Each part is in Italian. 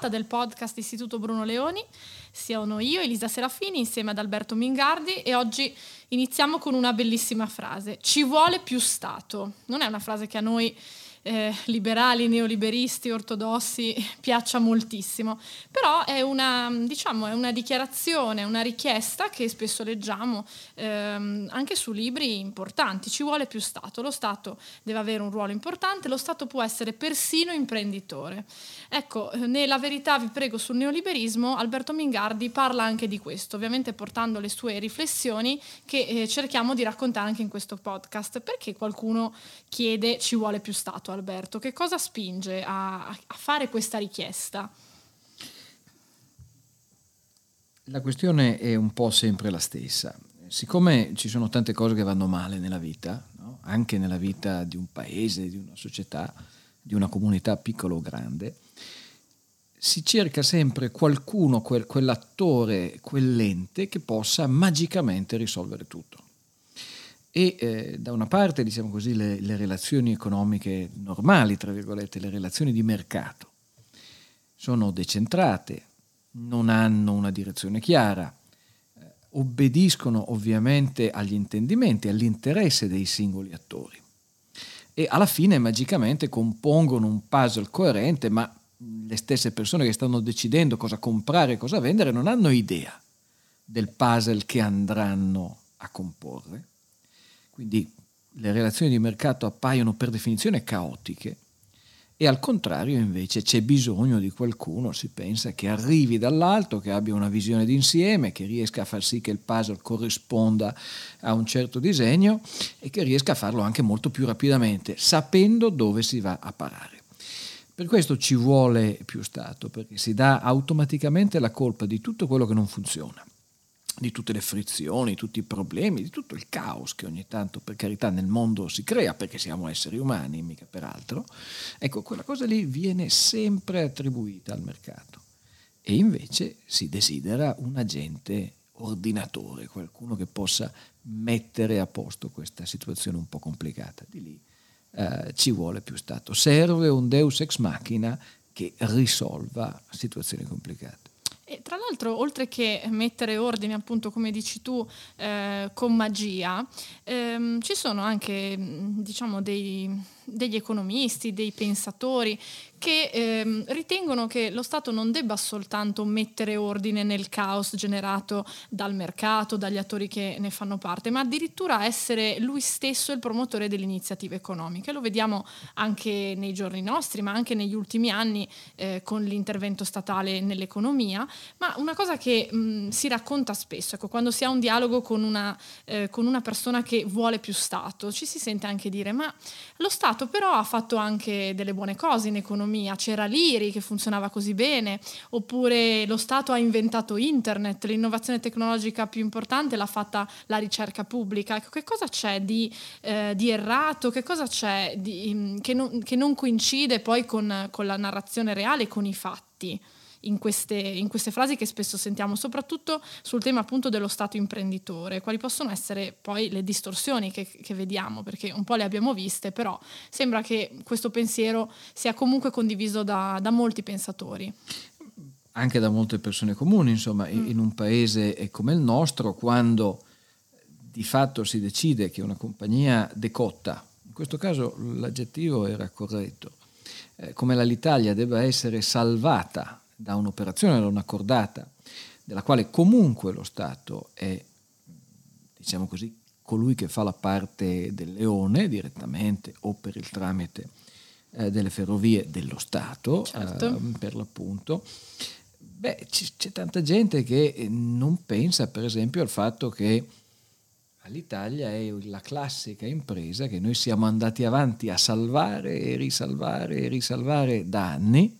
puntata del podcast Istituto Bruno Leoni. Siamo io, Elisa Serafini, insieme ad Alberto Mingardi e oggi iniziamo con una bellissima frase. Ci vuole più Stato. Non è una frase che a noi eh, liberali, neoliberisti, ortodossi piaccia moltissimo, però è una, diciamo, è una dichiarazione, una richiesta che spesso leggiamo ehm, anche su libri importanti, ci vuole più Stato, lo Stato deve avere un ruolo importante, lo Stato può essere persino imprenditore. Ecco, nella verità vi prego sul neoliberismo, Alberto Mingardi parla anche di questo, ovviamente portando le sue riflessioni che eh, cerchiamo di raccontare anche in questo podcast, perché qualcuno chiede ci vuole più Stato Alberto? Che cosa spinge a, a fare questa richiesta? La questione è un po' sempre la stessa. Siccome ci sono tante cose che vanno male nella vita, no? anche nella vita di un paese, di una società, di una comunità piccola o grande, si cerca sempre qualcuno, quel, quell'attore, quell'ente che possa magicamente risolvere tutto e eh, da una parte diciamo così, le, le, relazioni economiche normali, tra virgolette, le relazioni di mercato, sono decentrate, non hanno una direzione chiara, eh, obbediscono ovviamente agli intendimenti, all'interesse dei singoli attori. E alla fine magicamente compongono un puzzle coerente, ma le stesse persone che stanno decidendo cosa comprare e cosa vendere non hanno idea del puzzle che andranno a comporre quindi le relazioni di mercato appaiono per definizione caotiche e al contrario invece c'è bisogno di qualcuno, si pensa, che arrivi dall'alto, che abbia una visione d'insieme, che riesca a far sì che il puzzle corrisponda a un certo disegno e che riesca a farlo anche molto più rapidamente, sapendo dove si va a parare. Per questo ci vuole più Stato, perché si dà automaticamente la colpa di tutto quello che non funziona di tutte le frizioni, tutti i problemi, di tutto il caos che ogni tanto, per carità, nel mondo si crea, perché siamo esseri umani, mica per altro, ecco, quella cosa lì viene sempre attribuita al mercato. E invece si desidera un agente ordinatore, qualcuno che possa mettere a posto questa situazione un po' complicata. Di lì eh, ci vuole più Stato. Serve un deus ex machina che risolva situazioni complicate. E tra l'altro, oltre che mettere ordine, appunto, come dici tu, eh, con magia, ehm, ci sono anche, diciamo, dei, degli economisti, dei pensatori che ehm, ritengono che lo Stato non debba soltanto mettere ordine nel caos generato dal mercato, dagli attori che ne fanno parte, ma addirittura essere lui stesso il promotore delle iniziative economiche. Lo vediamo anche nei giorni nostri, ma anche negli ultimi anni eh, con l'intervento statale nell'economia. Ma una cosa che mh, si racconta spesso, ecco, quando si ha un dialogo con una, eh, con una persona che vuole più Stato, ci si sente anche dire ma lo Stato però ha fatto anche delle buone cose in economia, c'era l'IRI che funzionava così bene, oppure lo Stato ha inventato internet, l'innovazione tecnologica più importante l'ha fatta la ricerca pubblica. Ecco, che cosa c'è di, eh, di errato, che cosa c'è di, che, non, che, non, coincide poi con, con la narrazione reale, con i fatti? In queste, in queste, frasi che spesso sentiamo, soprattutto sul tema appunto dello Stato imprenditore, quali possono essere poi le distorsioni che, che vediamo, perché un po' le abbiamo viste, però sembra che questo pensiero sia comunque condiviso da, da molti pensatori. Anche da molte persone comuni, insomma, mm. in un paese come il nostro, quando di fatto si decide che una compagnia decotta, in questo caso l'aggettivo era corretto, eh, come l'Italia debba essere salvata da un'operazione, da una cordata, della quale comunque lo Stato è, diciamo così, colui che fa la parte del leone direttamente o per il tramite eh, delle ferrovie dello Stato, certo. eh, per l'appunto. Beh, c- c'è tanta gente che non pensa, per esempio, al fatto che all'Italia è la classica impresa che noi siamo andati avanti a salvare e risalvare e risalvare da anni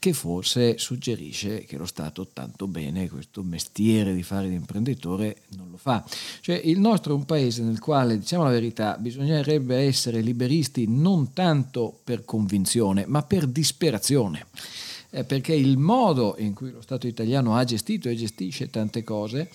che forse suggerisce che lo Stato tanto bene questo mestiere di fare l'imprenditore non lo fa. Cioè il nostro è un paese nel quale, diciamo la verità, bisognerebbe essere liberisti non tanto per convinzione, ma per disperazione. Eh, perché il modo in cui lo Stato italiano ha gestito e gestisce tante cose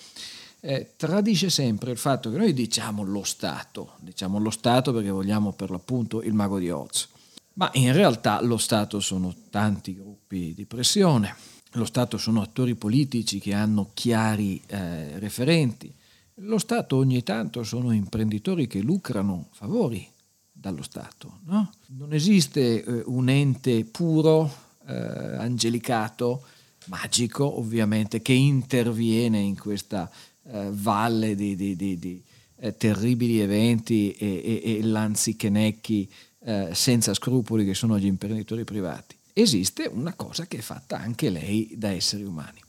eh, tradisce sempre il fatto che noi diciamo lo Stato, diciamo lo Stato perché vogliamo per l'appunto il mago di Oz Ma in realtà lo Stato sono tanti gruppi di pressione, lo Stato sono attori politici che hanno chiari eh, referenti, lo Stato ogni tanto sono imprenditori che lucrano favori dallo Stato. No? Non esiste eh, un ente puro, eh, angelicato, magico ovviamente, che interviene in questa eh, valle di, di, di, di eh, terribili eventi e, e, e lanzichenecchi eh, senza scrupoli che sono gli imprenditori privati. Esiste una cosa che è fatta anche lei da esseri umani.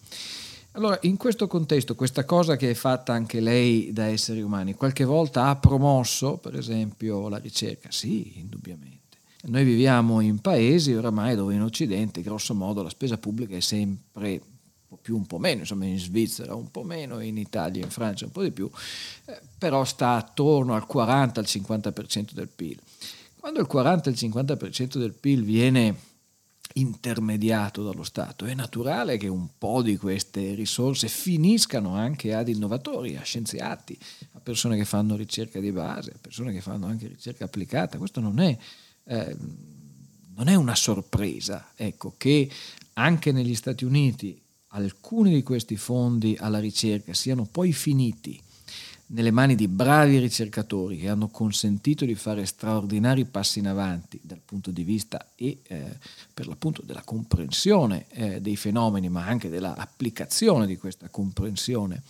Allora, in questo contesto, questa cosa che è fatta anche lei da esseri umani, qualche volta ha promosso, per esempio, la ricerca? Sì, indubbiamente. Noi viviamo in paesi oramai dove in Occidente, grosso modo, la spesa pubblica è sempre un po' più, un po' meno, insomma in Svizzera un po' meno, in Italia, in Francia un po' di più, eh, però sta attorno al 40-50% del PIL. Quando il 40-50% del PIL viene intermediato dallo Stato, è naturale che un po' di queste risorse finiscano anche ad innovatori, a scienziati, a persone che fanno ricerca di base, a persone che fanno anche ricerca applicata. Questo non è, eh, non è una sorpresa, ecco, che anche negli Stati Uniti alcuni di questi fondi alla ricerca siano poi finiti nelle mani di bravi ricercatori che hanno consentito di fare straordinari passi in avanti dal punto di vista e eh, per l'appunto della comprensione eh, dei fenomeni, ma anche dell'applicazione di questa comprensione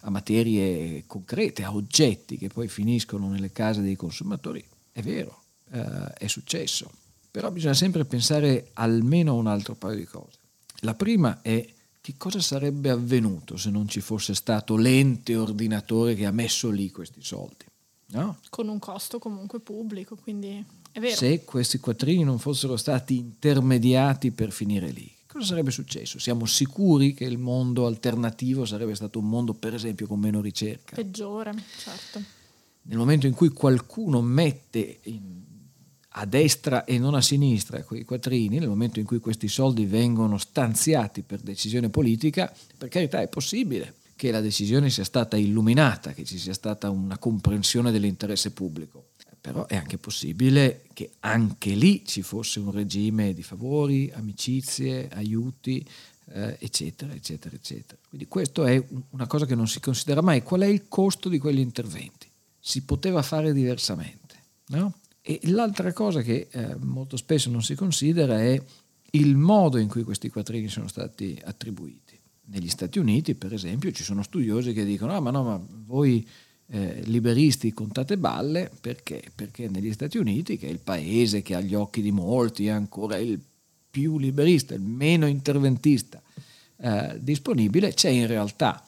a materie concrete, a oggetti che poi finiscono nelle case dei consumatori, è vero, eh, è successo. Però bisogna sempre pensare almeno a un altro paio di cose. La prima è che cosa sarebbe avvenuto se non ci fosse stato l'ente ordinatore che ha messo lì questi soldi? No? Con un costo comunque pubblico, quindi è vero. Se questi quattrini non fossero stati intermediati per finire lì, cosa sarebbe successo? Siamo sicuri che il mondo alternativo sarebbe stato un mondo, per esempio, con meno ricerca? Peggiore, certo. Nel momento in cui qualcuno mette in a destra e non a sinistra quei quattrini, nel momento in cui questi soldi vengono stanziati per decisione politica, per carità è possibile che la decisione sia stata illuminata, che ci sia stata una comprensione dell'interesse pubblico. Però è anche possibile che anche lì ci fosse un regime di favori, amicizie, aiuti, eh, eccetera, eccetera, eccetera. Quindi questo è una cosa che non si considera mai. Qual è il costo di quegli interventi? Si poteva fare diversamente, no? E l'altra cosa che eh, molto spesso non si considera è il modo in cui questi quattrini sono stati attribuiti. Negli Stati Uniti, per esempio, ci sono studiosi che dicono: Ah, ma no, ma voi eh, liberisti contate balle perché? Perché negli Stati Uniti, che è il paese che agli occhi di molti è ancora il più liberista, il meno interventista eh, disponibile, c'è in realtà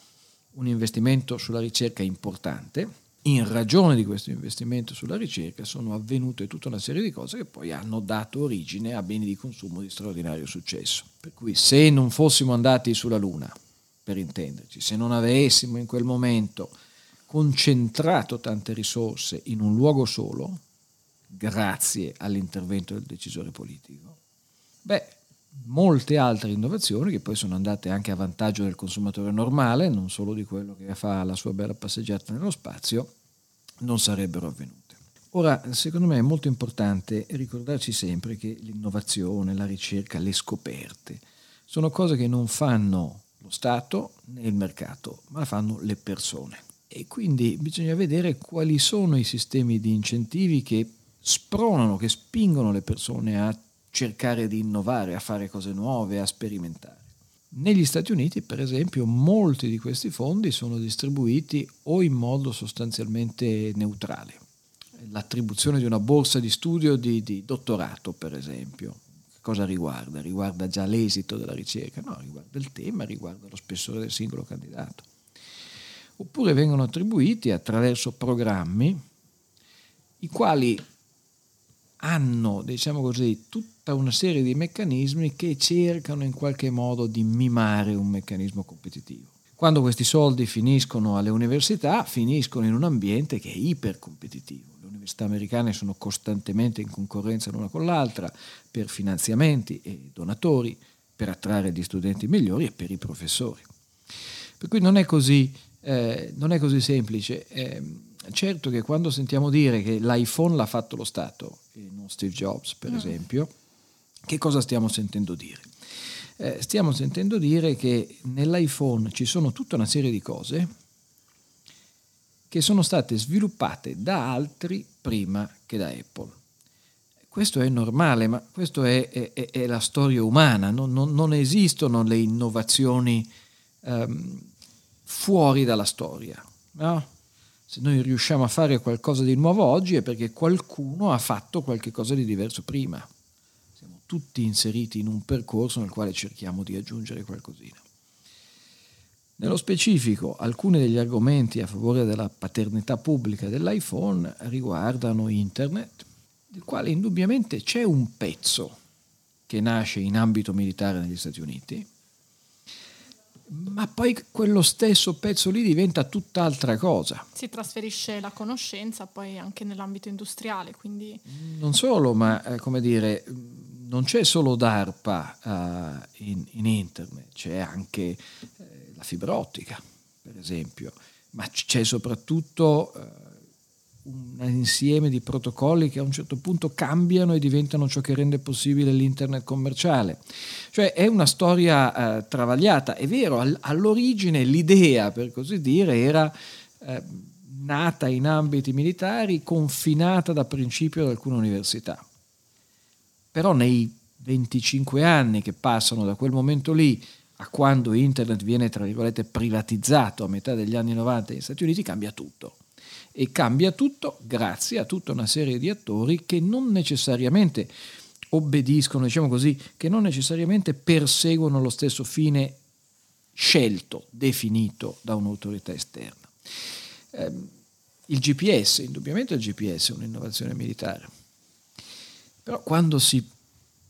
un investimento sulla ricerca importante in ragione di questo investimento sulla ricerca sono avvenute tutta una serie di cose che poi hanno dato origine a beni di consumo di straordinario successo. Per cui se non fossimo andati sulla Luna, per intenderci, se non avessimo in quel momento concentrato tante risorse in un luogo solo, grazie all'intervento del decisore politico, beh, molte altre innovazioni che poi sono andate anche a vantaggio del consumatore normale, non solo di quello che fa la sua bella passeggiata nello spazio, non sarebbero avvenute. Ora, secondo me è molto importante ricordarci sempre che l'innovazione, la ricerca, le scoperte sono cose che non fanno lo Stato né il mercato, ma fanno le persone. E quindi bisogna vedere quali sono i sistemi di incentivi che spronano, che spingono le persone a cercare di innovare, a fare cose nuove, a sperimentare. Negli Stati Uniti, per esempio, molti di questi fondi sono distribuiti o in modo sostanzialmente neutrale. L'attribuzione di una borsa di studio di, di dottorato, per esempio, cosa riguarda? Riguarda già l'esito della ricerca? No, riguarda il tema, riguarda lo spessore del singolo candidato. Oppure vengono attribuiti attraverso programmi i quali hanno, diciamo così, tutta una serie di meccanismi che cercano in qualche modo di mimare un meccanismo competitivo. Quando questi soldi finiscono alle università, finiscono in un ambiente che è ipercompetitivo. Le università americane sono costantemente in concorrenza l'una con l'altra per finanziamenti e donatori, per attrarre gli studenti migliori e per i professori. Per cui non è così, eh, non è così semplice. Eh, certo che quando sentiamo dire che l'iPhone l'ha fatto lo Stato, e non Steve Jobs per mm. esempio, che cosa stiamo sentendo dire? Eh, stiamo sentendo dire che nell'iPhone ci sono tutta una serie di cose che sono state sviluppate da altri prima che da Apple. Questo è normale, ma questa è, è, è, la storia umana, non, non, non esistono le innovazioni um, fuori dalla storia. No? Se noi riusciamo a fare qualcosa di nuovo oggi è perché qualcuno ha fatto qualcosa di diverso prima. Siamo tutti inseriti in un percorso nel quale cerchiamo di aggiungere qualcosina. Nello specifico, alcuni degli argomenti a favore della paternità pubblica dell'iPhone riguardano Internet, del quale indubbiamente c'è un pezzo che nasce in ambito militare negli Stati Uniti, ma poi quello stesso pezzo lì diventa tutt'altra cosa. Si trasferisce la conoscenza poi anche nell'ambito industriale, quindi... Non solo, ma eh, come dire, non c'è solo DARPA uh, in, in, internet, c'è anche eh, la fibra ottica, per esempio, ma c'è soprattutto... Un insieme di protocolli che a un certo punto cambiano e diventano ciò che rende possibile l'internet commerciale. Cioè è una storia eh, travagliata. È vero, all- all'origine l'idea, per così dire, era eh, nata in ambiti militari, confinata da principio da alcune università. Però nei 25 anni che passano da quel momento lì a quando internet viene, tra virgolette, privatizzato a metà degli anni 90 negli Stati Uniti, cambia tutto e cambia tutto grazie a tutta una serie di attori che non necessariamente obbediscono, diciamo così, che non necessariamente perseguono lo stesso fine scelto, definito da un'autorità esterna. Eh, il GPS, indubbiamente il GPS è un'innovazione militare, però quando si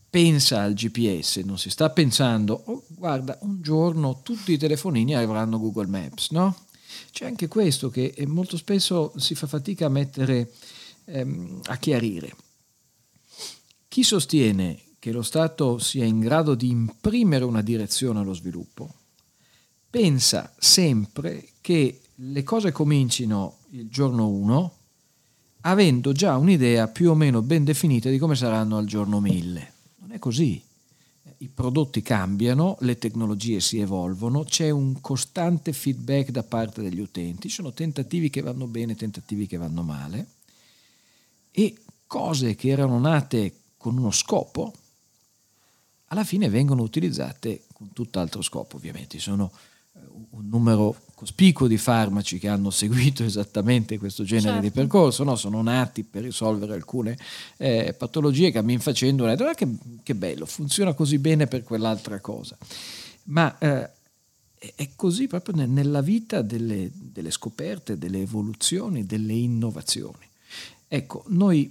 pensa al GPS non si sta pensando, oh, guarda, un giorno tutti i telefonini avranno Google Maps, no? C'è anche questo che molto spesso si fa fatica a mettere, ehm, a chiarire. Chi sostiene che lo Stato sia in grado di imprimere una direzione allo sviluppo, pensa sempre che le cose comincino il giorno 1 avendo già un'idea più o meno ben definita di come saranno al giorno 1000. Non è così i prodotti cambiano, le tecnologie si evolvono, c'è un costante feedback da parte degli utenti, ci sono tentativi che vanno bene, tentativi che vanno male e cose che erano nate con uno scopo, alla fine vengono utilizzate con tutt'altro scopo, ovviamente. Sono un numero cospicuo di farmaci che hanno seguito esattamente questo genere certo. di percorso, no? sono nati per risolvere alcune eh, patologie che a me facendo detto ah, che, che, bello, funziona così bene per quell'altra cosa. Ma eh, è così proprio nella vita delle, delle scoperte, delle evoluzioni, delle innovazioni. Ecco, noi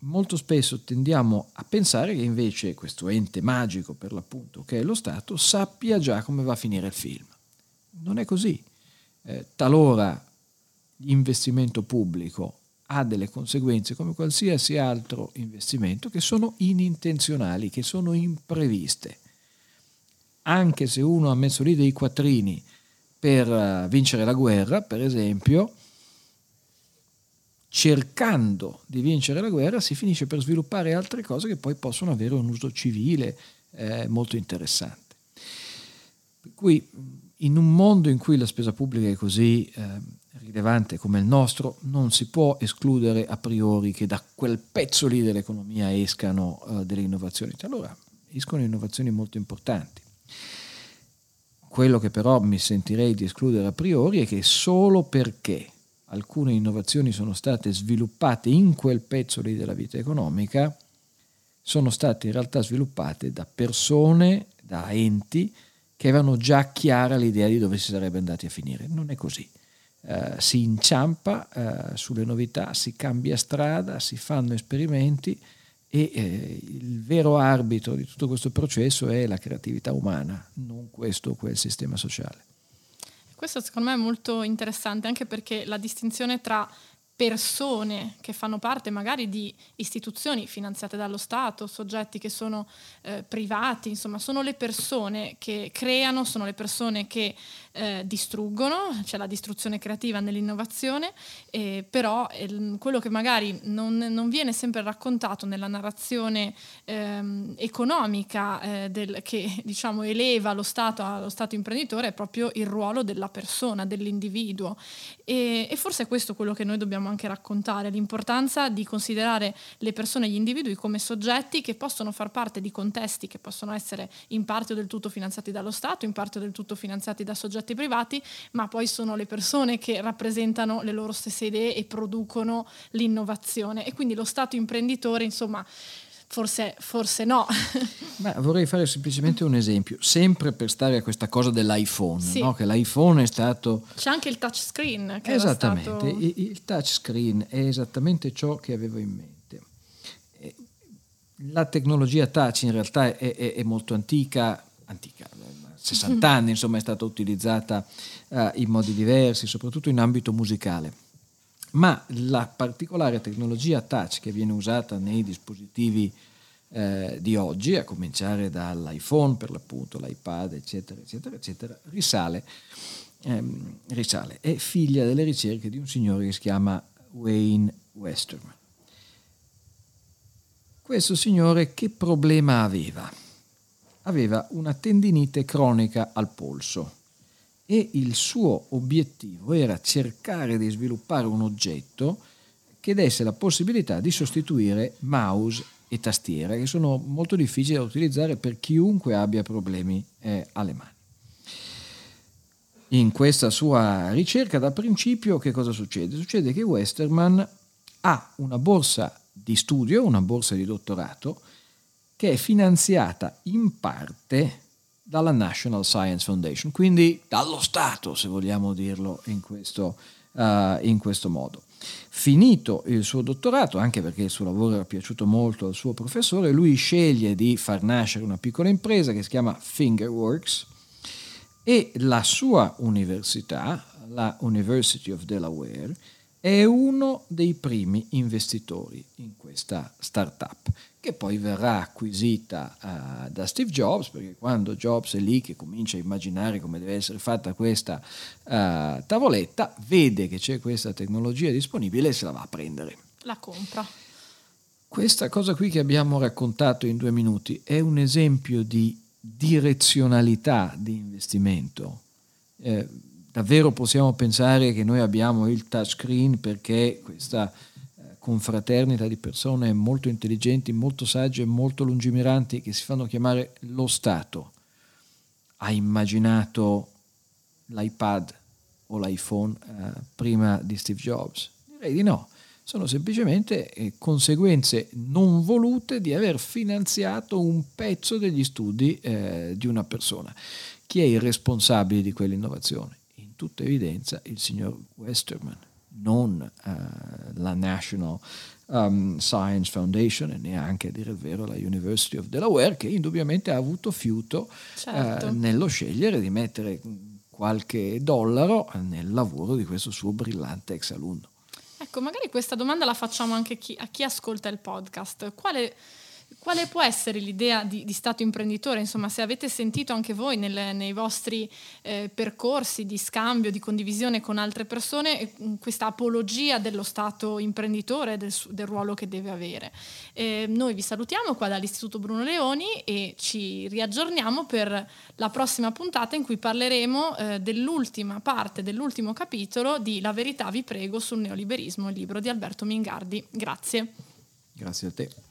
molto spesso tendiamo a pensare che invece questo ente magico, per l'appunto, che è lo Stato, sappia già come va a finire il film. Non è così. Eh, talora l'investimento pubblico ha delle conseguenze come qualsiasi altro investimento che sono inintenzionali, che sono impreviste. Anche se uno ha messo lì dei quattrini per uh, vincere la guerra, per esempio, cercando di vincere la guerra si finisce per sviluppare altre cose che poi possono avere un uso civile eh, molto interessante. Per cui in un mondo in cui la spesa pubblica è così eh, rilevante come il nostro, non si può escludere a priori che da quel pezzo lì dell'economia escano eh, delle innovazioni. Allora, escono innovazioni molto importanti. Quello che però mi sentirei di escludere a priori è che solo perché alcune innovazioni sono state sviluppate in quel pezzo lì della vita economica, sono state in realtà sviluppate da persone, da enti, che avevano già chiara l'idea di dove si sarebbe andati a finire. Non è così. Uh, si inciampa uh, sulle novità, si cambia strada, si fanno esperimenti e eh, il vero arbitro di tutto questo processo è la creatività umana, non questo o quel sistema sociale. Questo secondo me è molto interessante anche perché la distinzione tra persone che fanno parte magari di istituzioni finanziate dallo Stato, soggetti che sono eh, privati, insomma sono le persone che creano, sono le persone che eh, distruggono, c'è la distruzione creativa nell'innovazione, eh, però quello che magari non, non, viene sempre raccontato nella narrazione ehm, economica eh, del, che diciamo eleva lo Stato allo Stato imprenditore è proprio il ruolo della persona, dell'individuo. E, e forse è questo quello che noi dobbiamo anche raccontare, l'importanza di considerare le persone gli individui come soggetti che possono far parte di contesti che possono essere in parte o del tutto finanziati dallo Stato, in parte o del tutto finanziati da soggetti privati, ma poi sono le persone che rappresentano le loro stesse idee e producono l'innovazione. E quindi lo Stato imprenditore, insomma, Forse, forse, no. Beh, vorrei fare semplicemente un esempio, sempre per stare a questa cosa dell'iPhone, sì. no? che l'iPhone è stato... C'è anche il touchscreen. Che Esattamente, stato... il, il touchscreen è esattamente ciò che avevo in mente. La tecnologia touch in realtà è, è, è molto antica, antica, 60 anni insomma è stata utilizzata uh, in modi diversi, soprattutto in ambito musicale ma la particolare tecnologia touch che viene usata nei dispositivi eh, di oggi, a cominciare dall'iPhone per l'appunto, l'iPad, eccetera, eccetera, eccetera, risale, ehm, risale, è figlia delle ricerche di un signore che si chiama Wayne Westerman. Questo signore che problema aveva? Aveva una tendinite cronica al polso e il suo obiettivo era cercare di sviluppare un oggetto che desse la possibilità di sostituire mouse e tastiera, che sono molto difficili da utilizzare per chiunque abbia problemi eh, alle mani. In questa sua ricerca da principio che cosa succede? Succede che Westerman ha una borsa di studio, una borsa di dottorato, che è finanziata in parte dalla National Science Foundation, quindi dallo Stato, se vogliamo dirlo in questo, uh, in questo modo. Finito il suo dottorato, anche perché il suo lavoro era piaciuto molto al suo professore, lui sceglie di far nascere una piccola impresa che si chiama Fingerworks e la sua università, la University of Delaware, è uno dei primi investitori in questa startup che poi verrà acquisita uh, da Steve Jobs perché quando Jobs è lì che comincia a immaginare come deve essere fatta questa uh, tavoletta vede che c'è questa tecnologia disponibile e se la va a prendere. La compra. Questa cosa qui che abbiamo raccontato in due minuti è un esempio di direzionalità di investimento. Eh, davvero possiamo pensare che noi abbiamo il touchscreen perché questa confraternita di persone molto intelligenti, molto sagge, molto lungimiranti che si fanno chiamare lo Stato ha immaginato l'iPad o l'iPhone eh, prima di Steve Jobs? Direi di no. Sono semplicemente eh, conseguenze non volute di aver finanziato un pezzo degli studi eh, di una persona. Chi è il responsabile di quell'innovazione? tutta evidenza il signor Westerman, non uh, la National um, Science Foundation e neanche a dire il vero la University of Delaware che indubbiamente ha avuto fiuto certo. uh, nello scegliere di mettere qualche dollaro nel lavoro di questo suo brillante ex alunno. Ecco, magari questa domanda la facciamo anche chi, a chi ascolta il podcast. Quale quale può essere l'idea di, di, Stato imprenditore? Insomma, se avete sentito anche voi nel, nei vostri eh, percorsi di scambio, di condivisione con altre persone, eh, questa apologia dello Stato imprenditore, del, del ruolo che deve avere. Eh, noi vi salutiamo qua dall'Istituto Bruno Leoni e ci riaggiorniamo per la prossima puntata in cui parleremo eh, dell'ultima parte, dell'ultimo capitolo di La verità vi prego sul neoliberismo, il libro di Alberto Mingardi. Grazie. Grazie a te.